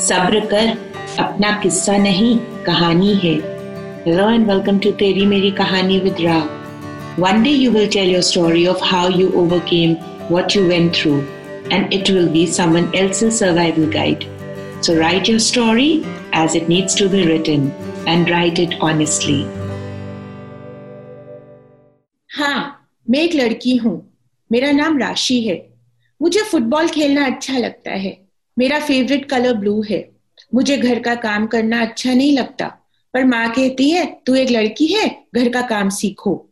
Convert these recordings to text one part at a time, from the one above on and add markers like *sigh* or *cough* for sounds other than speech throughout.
सब्र कर, अपना किस्सा नहीं, कहानी है। हेलो एंड वेलकम टू तेरी मेरी कहानी with Rao one day you will tell your story of how you overcame what you went through and it will be someone else's survival guide so write your story as it needs to be written and write it honestly हाँ मैं एक लड़की हूँ। मेरा नाम राशि है। मुझे फुटबॉल खेलना अच्छा लगता है। मेरा फेवरेट कलर ब्लू है। मुझे घर का काम करना अच्छा नहीं लगता। पर माँ कहती है, तू एक लड़की है, घर का काम सीखो।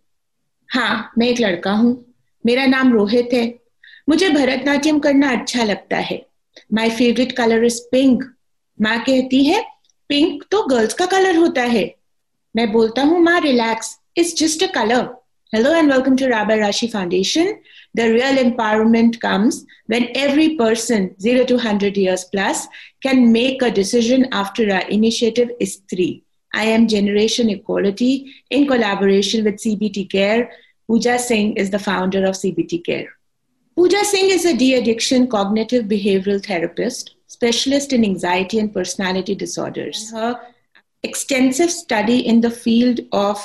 हाँ मैं एक लड़का हूँ। मेरा नाम रोहित है। मुझे भरतनाट्यम करना अच्छा लगता है। My favourite colour is pink माँ कहती है पिंक तो गर्ल्स का कलर होता है। मैं बोलता हूँ, माँ relax it's just a colour Hello and welcome to Rabbi Rashi Foundation. The real empowerment comes when every person, 0 to 100 years plus, can make a decision after our initiative is three. I am Generation Equality in collaboration with CBT Care. Pooja Singh is the founder of CBT Care. Pooja Singh is a de addiction cognitive behavioral therapist, specialist in anxiety and personality disorders. Her extensive study in the field of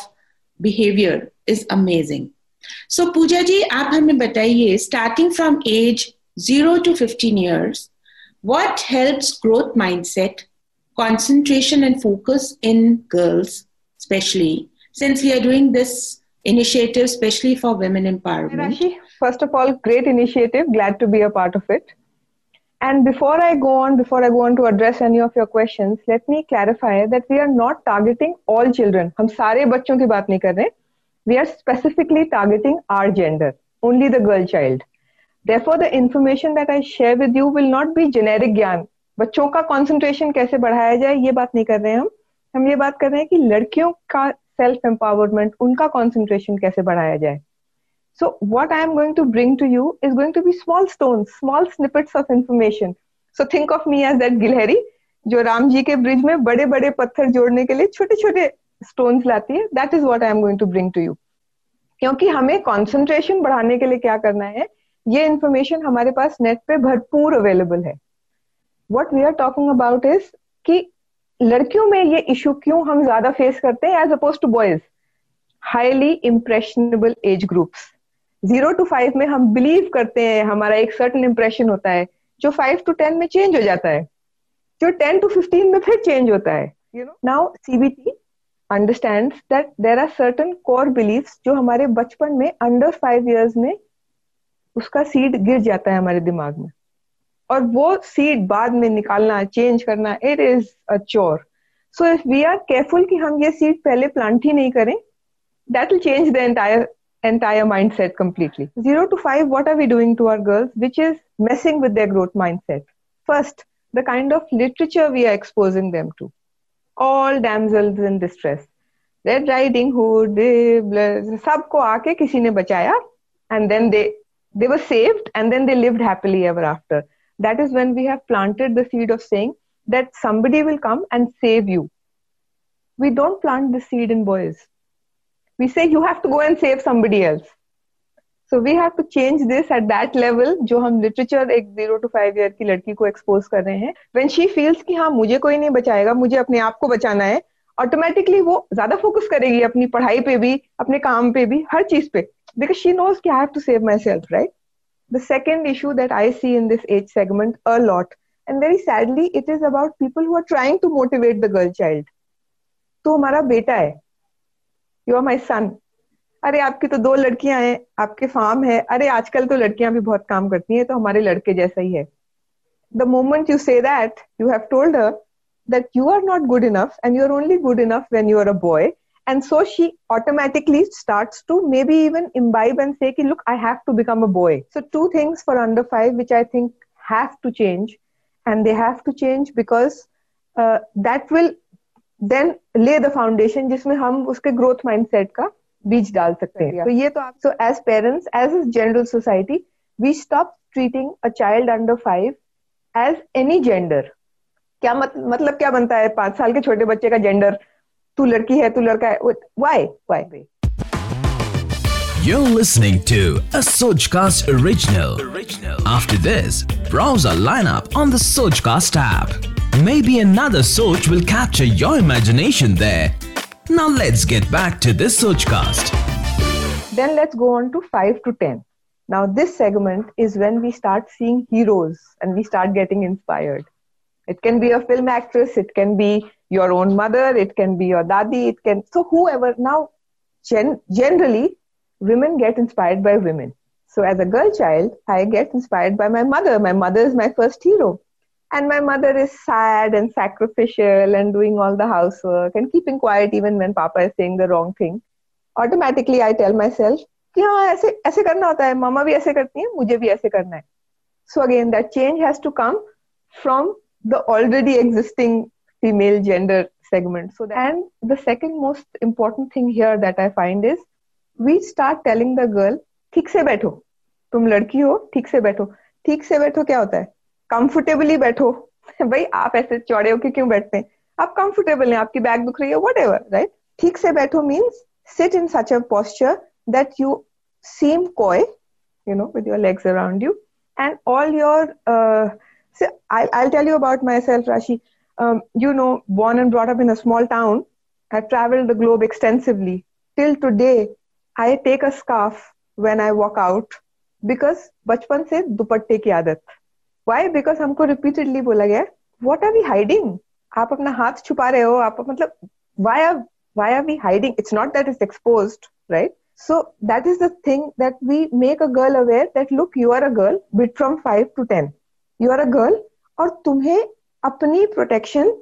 behavior is amazing. So, Pooja ji, आप हमें बताइए starting from age 0 to 15 years, what helps growth mindset, concentration and focus in girls, especially since we are doing this initiative, especially for women empowerment. Rashi, first of all, great initiative. Glad to be a part of it. And before I go on, before I go on to address any of your questions, let me clarify that we are not targeting all children. हम सारे बच्चों की बात नहीं कर रहे. We are specifically targeting our gender, only the girl child. Therefore, the information that I share with you will not be generic ज्ञान. बच्चों का कंसंट्रेशन कैसे बढ़ाया जाए ये बात नहीं कर रहे हैं हम हम ये बात कर रहे हैं कि लड़कियों का सेल्फ एम्पावरमेंट उनका कंसंट्रेशन कैसे बढ़ाया जाए So what I am going to bring to you is going to be small stones, small snippets of information. So think of me as that गिलहरी जो राम जी के ब्रिज में बड़े बड़े पत्थर जोड़ने के लिए छोटे छोटे स्टोन्स लाती है that is what I am going to bring to you क्योंकि हमें कंसंट्रेशन बढ़ाने के लिए क्या करना है, ये इंफॉर्मेशन हमारे पास नेट पे भरपूर अवेलेबल है। What we are talking about is कि लड़कियों में ये इशू क्यों हम ज़्यादा फेस करते हैं as opposed to boys highly impressionable age groups zero to five में हम बिलीव करते हैं, हमारा एक सर्टन इंप्रेशन होता है, जो फाइव टू टेन में चेंज हो जाता है। जो टेन टू फिफ्टीन में फिर चेंज होता है you know now CBT understand that there are certain core believe जो हमारे बचपन में अंडर फाइव इयर्स में उसका सीड गिर जाता है हमारे दिमाग में और वो सीड बाद में निकालना चेंज करना it is a core so if we are careful कि हम ये सीड पहले प्लांट ही नहीं करें that will change the entire entire mindset completely. Zero to five, what are we doing to our girls, which is messing with their growth mindset? First, the kind of literature we are exposing them to. All damsels in distress. Red Riding Hood, सबको आके किसी ने बचाया and then they they were saved and then they lived happily ever after. That is when we have planted the seed of saying that somebody will come and save you. We don't plant the seed in boys we say you have to go and save somebody else. So we have to change this at that level, जो हम literature एक zero to five year की लड़की को expose कर रहे हैं। When she feels कि हाँ मुझे कोई नहीं बचाएगा, मुझे अपने आप को बचाना है ऑटोमेटिकली वो ज़्यादा फोकस करेगी अपनी पढ़ाई पे भी, अपने काम पे भी, हर चीज़ पे। बिकॉज़ शी नोज़ कि I have to save myself right the second issue that I see in this age segment a lot and very sadly it is about people who are trying to motivate the girl child तो हमारा बेटा है। You are my सन अरे, आपकी तो दो लड़कियाँ हैं, आपके फार्म है। अरे, आजकल तो लड़कियाँ भी बहुत काम करती हैं तो हमारे लड़के जैसा ही है। The moment you say that you have told her that you are not good enough and you are only good enough when you are a boy and so she automatically start to maybe even imbibe and say look I have to become a boy so two things for under five which I think have to change and they have to change because that will then lay the foundation जिसमें हम उसके growth mind set का बीज डाल सकते हैं तो ये तो आप so as parents as a general society we stop treating a child under five as any gender क्या मत, मतलब क्या बनता है पाँच साल के छोटे बच्चे का जेंडर तू लड़की है तू लड़का है why why You're listening to a Sojcast original. original. After this, browse our lineup on the Sojcast app. Maybe another Soch will capture your imagination there. Now let's get back to this Sochcast. Then let's go on to 5 to 10. Now, this segment is when we start seeing heroes and we start getting inspired. It can be a film actress, it can be your own mother, it can be your dadi, it can, so whoever. Now, gen- generally, women get inspired by women. So, as a girl child, I get inspired by my mother. My mother is my first hero And my mother is sad and sacrificial and doing all the housework and keeping quiet even when Papa is saying the wrong thing. Automatically, I tell myself, कि हाँ ऐसे ऐसे करना होता है मामा भी ऐसे करती है मुझे भी ऐसे करना है so again that change has to come from the already existing female gender segment. So, that, and the second most important thing here that I find is we start telling the girl, ठीक से बैठो तुम लड़की हो ठीक से बैठो ठीक से बैठो क्या होता है कंफर्टेबली बैठो। भाई, आप ऐसे चौड़े होके क्यों बैठते हैं? आप कंफर्टेबल हैं, आपकी बैक दुख रही है वट एवर राइट ठीक से बैठो means sit in such a posture that you same coy you know with your legs around you and all your I tell you about myself Rashi you know born and brought up in a small town I travel the globe extensively till today I take a scarf when I walk out because बचपन से दुपट्टे की आदत। Why? Because हमको repeatedly बोला गया What are we hiding? आप अपना हाथ छुपा रहे हो आप मतलब why are why are we hiding? It's not that it's exposed, right? So that is the thing that we make a girl aware that look, you are a girl, bit from 5 to 10. You are a girl और तुम्हें अपनी protection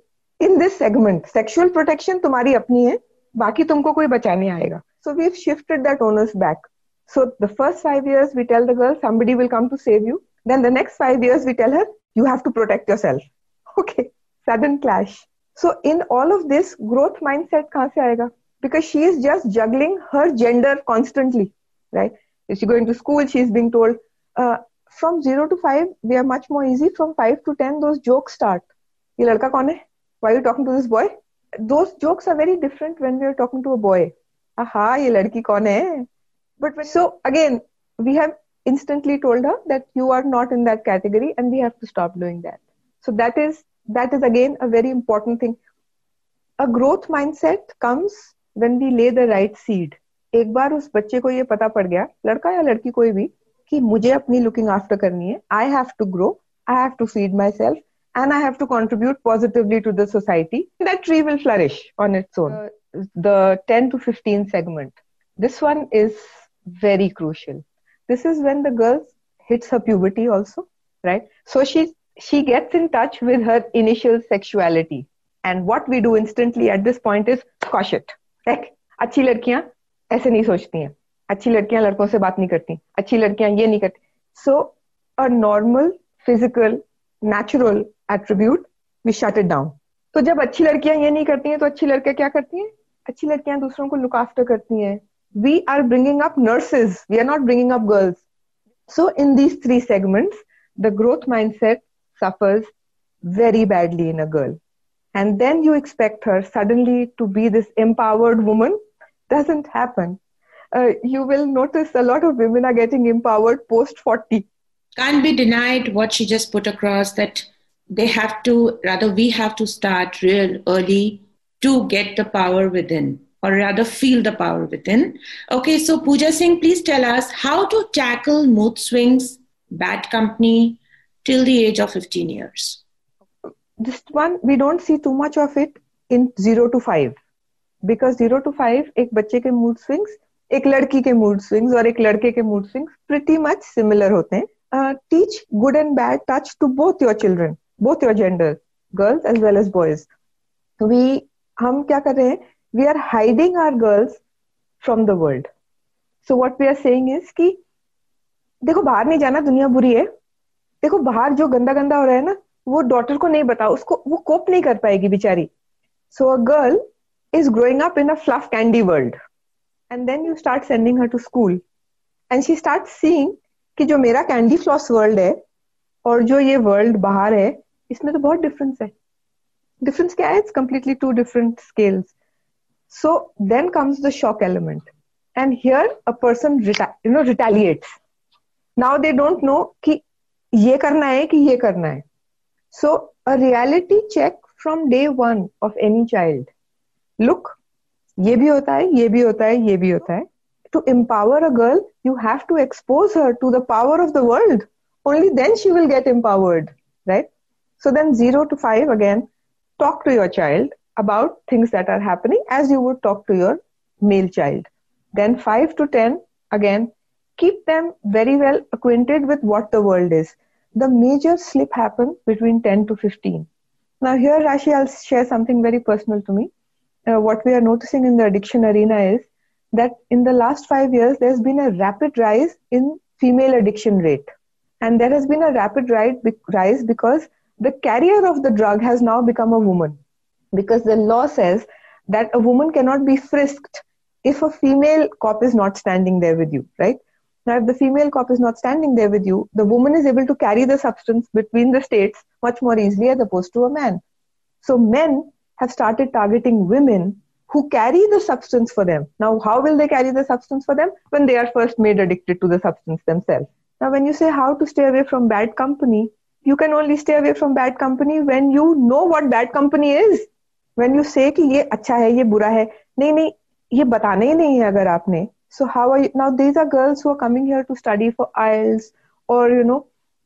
in this segment sexual protection तुम्हारी अपनी है बाकी तुमको कोई बचाने आएगा so we shifted that onus back so the first five years we tell the girl somebody will come to save you then the next five years we tell her you have to protect yourself *laughs* okay sudden clash so in all of this growth mindset kahan se aayega because she is just juggling her gender constantly, right? If she's going to school, she's being told, uh, from zero to five, we are much more easy. From five to ten, those jokes start. ये लड़का कौन है? Why are you talking to this boy? Those jokes are very different when we are talking to a boy. Aha, ये लड़की कौन है? But when, so again, we have instantly told her that you are not in that category, and we have to stop doing that. So that is that is again a very important thing. A growth mindset comes when we lay the right seed एक बार उस बच्चे को ये पता पड़ गया लड़का या लड़की कोई भी कि मुझे अपनी लुकिंग आफ्टर करनी है I have to grow I have to feed my self and I have to contribute positively to the society, that tree will flourish on its own. Uh, the 10 to 15 segment. This one is very crucial. This is when the girl hits her puberty also, right? So she she gets in touch with her initial sexuality. And what we do instantly at this point is squash it. एक अच्छी लड़कियाँ ऐसे नहीं सोचती हैं अच्छी लड़कियाँ लड़कों से बात नहीं करती अच्छी लड़कियाँ ये नहीं करती so a normal physical natural attribute we shut it down तो जब अच्छी लड़कियाँ ये नहीं करती हैं तो अच्छी लड़कियाँ क्या करती हैं अच्छी लड़कियाँ दूसरों को लुक आफ्टर करती हैं we are bringing up nurses. We are not bringing up girls. So in these three segments the growth mindset suffers very badly in a girl. And then you expect her suddenly to be this empowered woman. Doesn't happen. Uh, you will notice a lot of women are getting empowered post 40 can't be denied what she just put across that they have to rather we have to start real early to get the power within or rather feel the power within okay so pooja singh please tell us how to tackle mood swings bad company till the age of 15 years this one we don't see too much of it in 0 to 5 because 0 to 5 एक बच्चे के mood swings एक लड़की के mood swings और एक लड़के के mood swings pretty much similar होते हैं teach good and bad touch to both your children both your gender girls as well as boys we हम क्या कर रहे हैं we are hiding our girls from the world so what we are saying is कि देखो, बाहर नहीं जाना, दुनिया बुरी है। देखो, बाहर जो गंदा गंदा हो रहा है ना, वो डॉटर को नहीं बता उसको, वो कोप नहीं कर पाएगी बेचारी। So a girl is growing up in a fluff candy world and then you start sending her to school and she start seeing कि जो मेरा कैंडी फ्लॉस वर्ल्ड है, और जो ये वर्ल्ड बाहर है, इसमें तो बहुत डिफरेंस है। डिफरेंस क्या है? It's completely two different scales so then comes the shock element and here a person you know retaliates now they don't know कि ये करना है कि ये करना है so a reality check from day one of any child look ये भी होता है ये भी होता है ये भी होता है to empower a girl you have to expose her to the power of the world only then she will get empowered right so then 0 to 5 again talk to your child about things that are happening as you would talk to your male child then 5 to 10 again keep them very well acquainted with what the world is the major slip happen between 10 to 15 now here rashi i'll share something very personal to me uh, what we are noticing in the addiction arena is that in the last five years, there's been a rapid rise in female addiction rate. And there has been a rapid rise because the carrier of the drug has now become a woman. Because the law says that a woman cannot be frisked if a female cop is not standing there with you, right? Now, if the female cop is not standing there with you, the woman is able to carry the substance between the states much more easily as opposed to a man. So, men have started targeting women who carry the substance for them. Now, how will they carry the substance for them? When they are first made addicted to the substance themselves. Now, when you say how to stay away from bad company, you can only stay away from bad company when you know what bad company is. When you say कि ये अच्छा है ये बुरा है नहीं नहीं ये बताना ही नहीं है अगर आपने so how are you now these are girls who are coming here to study for IELTS or you know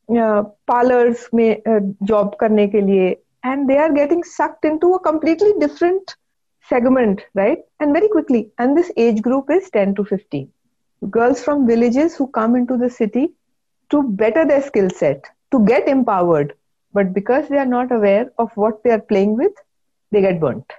uh, parlors uh, करने के लिए and they are getting sucked into a completely different segment, right? And very quickly. And this age group is 10 to 15. Girls from villages who come into the city to better their skill set, to get empowered. But because they are not aware of what they are playing with, they get burnt.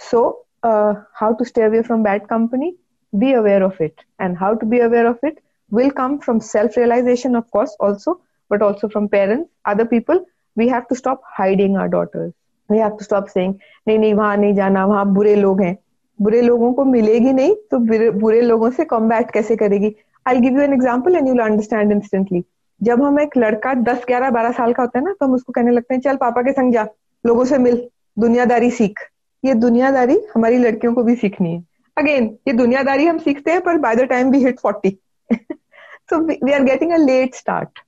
So, uh, how to stay away from bad company? Be aware of it. And how to be aware of it will come from self realization, of course, also, but also from parents, other people. We have to stop hiding our daughters we have to stop saying नहीं नहीं वहाँ नहीं जाना वहाँ बुरे लोग हैं बुरे लोगों को मिलेगी नहीं तो बुरे लोगों से कॉम्बैट कैसे करेगी I give you an example and you'll understand instantly जब हम एक लड़का दस ग्यारह बारह साल का होता है ना तो हम उसको कहने लगते हैं चल पापा के संग जा लोगों से मिल दुनियादारी सीख ये दुनियादारी हमारी लड़कियों को भी सीखनी है अगेन ये दुनियादारी हम सीखते हैं पर by the time we hit forty so we are getting a late start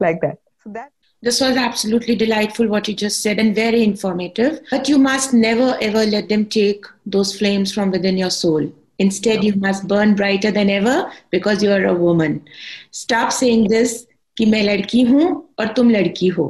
like that so that This was absolutely delightful what you just said and very informative. But you must never ever let them take those flames from within your soul. Instead, you must burn brighter than ever because you are a woman. Stop saying this कि मैं लड़की हूँ और तुम लड़की हो